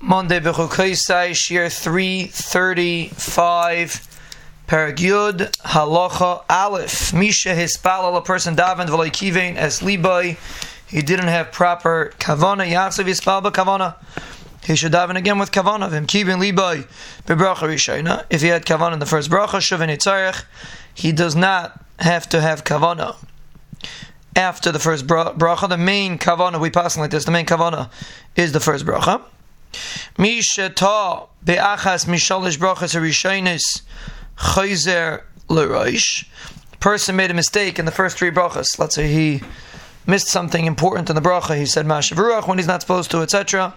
Monday Bechukaisai Shir 335 Paragyud Halacha Aleph. Misha Hispalal a person davened v'loy kivein as liboy. He didn't have proper kavana. Yatsav Hispal kavana. He should daven again with kavana. Him kivein liboy. Bebracha rishayna. If he had kavana in the first bracha shuvin itzarech he does not have to have kavana. After the first bracha the main kavana we pass like this the main kavana is the first bracha Mishata be'achas mishalish brachas harishonis chayzer l'roish. Person made a mistake in the first three brachas. Let's say he missed something important in the bracha. He said mashav when he's not supposed to, etc.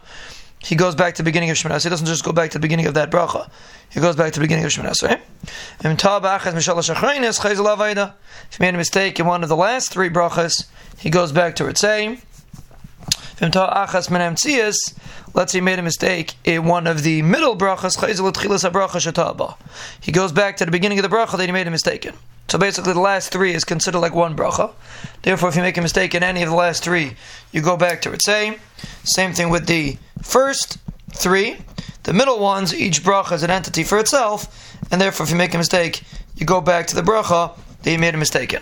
He goes back to the beginning of Shemoneh He doesn't just go back to the beginning of that bracha. He goes back to the beginning of Shemoneh Esrei. If he made a mistake in one of the last three brachas, he goes back to it. Say, Let's say he made a mistake in one of the middle brachas. He goes back to the beginning of the bracha that he made a mistake in. So basically, the last three is considered like one bracha. Therefore, if you make a mistake in any of the last three, you go back to it. Say, same thing with the first three. The middle ones, each bracha is an entity for itself, and therefore, if you make a mistake, you go back to the bracha that you made a mistake in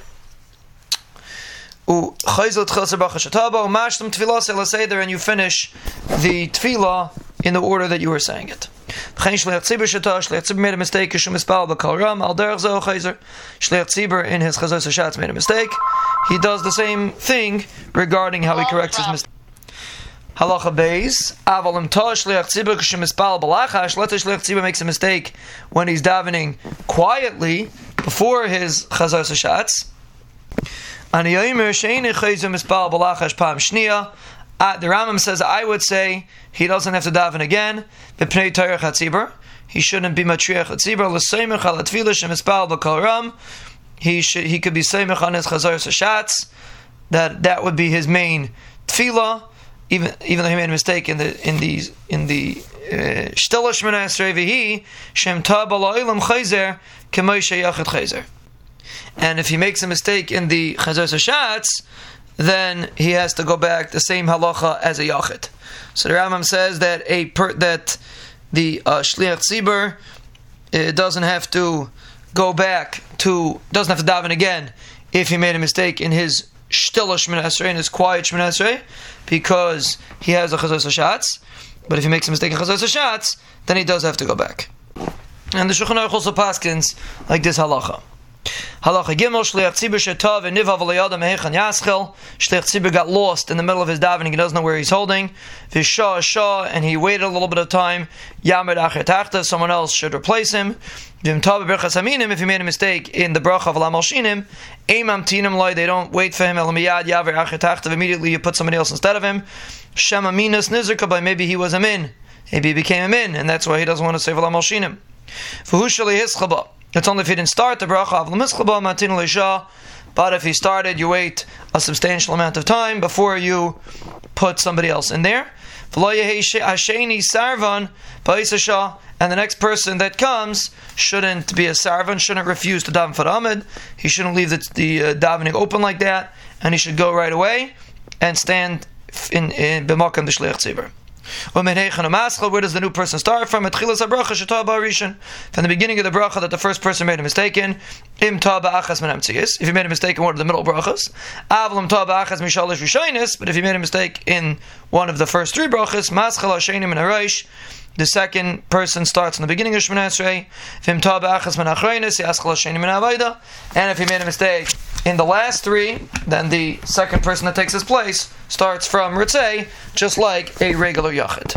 and you finish the tefillah in the order that you were saying it. Shliach made a mistake. in his chazos made a mistake. He does the same thing regarding how he corrects his mistake. Halacha Beis, Avalim Tosh Shliach Tzibur Kishim Mispal Balachash. Let the Shliach Tzibur makes a mistake when he's davening quietly before his Chazos Hashatz. Uh, the Rambam says, I would say he doesn't have to daven again. He shouldn't be matriach atzibur. He should. He could be seimich on his chazar sashatz. That that would be his main tefillah. Even even though he made a mistake in the in the in the shtila shmona esrei shem tab alaylam chayzer kemoy yachid chayzer and if he makes a mistake in the Chazos Hashatz, then he has to go back the same halacha as a yachid. So the Rambam says that a per, that the uh, shliach tzibur uh, doesn't have to go back to doesn't have to daven again if he made a mistake in his shtila shmin in his quiet shmin because he has a chazos hashatz. But if he makes a mistake in chazos hashatz, then he does have to go back. And the Shulchan Aruch also paskins like this halacha. Halacha Gimel Shliach Shetov and Nivav Yaschel. Shliach got lost in the middle of his davening. He doesn't know where he's holding. Vishah Shah and he waited a little bit of time. Yamid Achetachta. Someone else should replace him. Vim Tav Berchas Aminim. If he made a mistake in the bracha of Alam Shinim, Eimam Tinam Loy. They don't wait for him. Elamiyad Yaver Achetachta. Immediately you put somebody else instead of him. Shema Minas Nizrika. Maybe he was a min. Maybe he became a min, and that's why he doesn't want to say Alam Shinim. V'hu Hischaba. It's only if he didn't start the bracha of l'mischaba matin leisha. But if he started, you wait a substantial amount of time before you put somebody else in there. sarvan and the next person that comes shouldn't be a sarvan, shouldn't refuse to daven for amud. He shouldn't leave the, the uh, davening open like that, and he should go right away and stand in in the tzibur. Where does the new person start from? From the beginning of the bracha that the first person made a mistake in. If you made a mistake in one of the middle brachas. But if you made a mistake in one of the first three brachas, the second person starts in the beginning of Shemoneh Esrei. And if he made a mistake in the last three, then the second person that takes his place starts from Ritzay, just like a regular Yachid.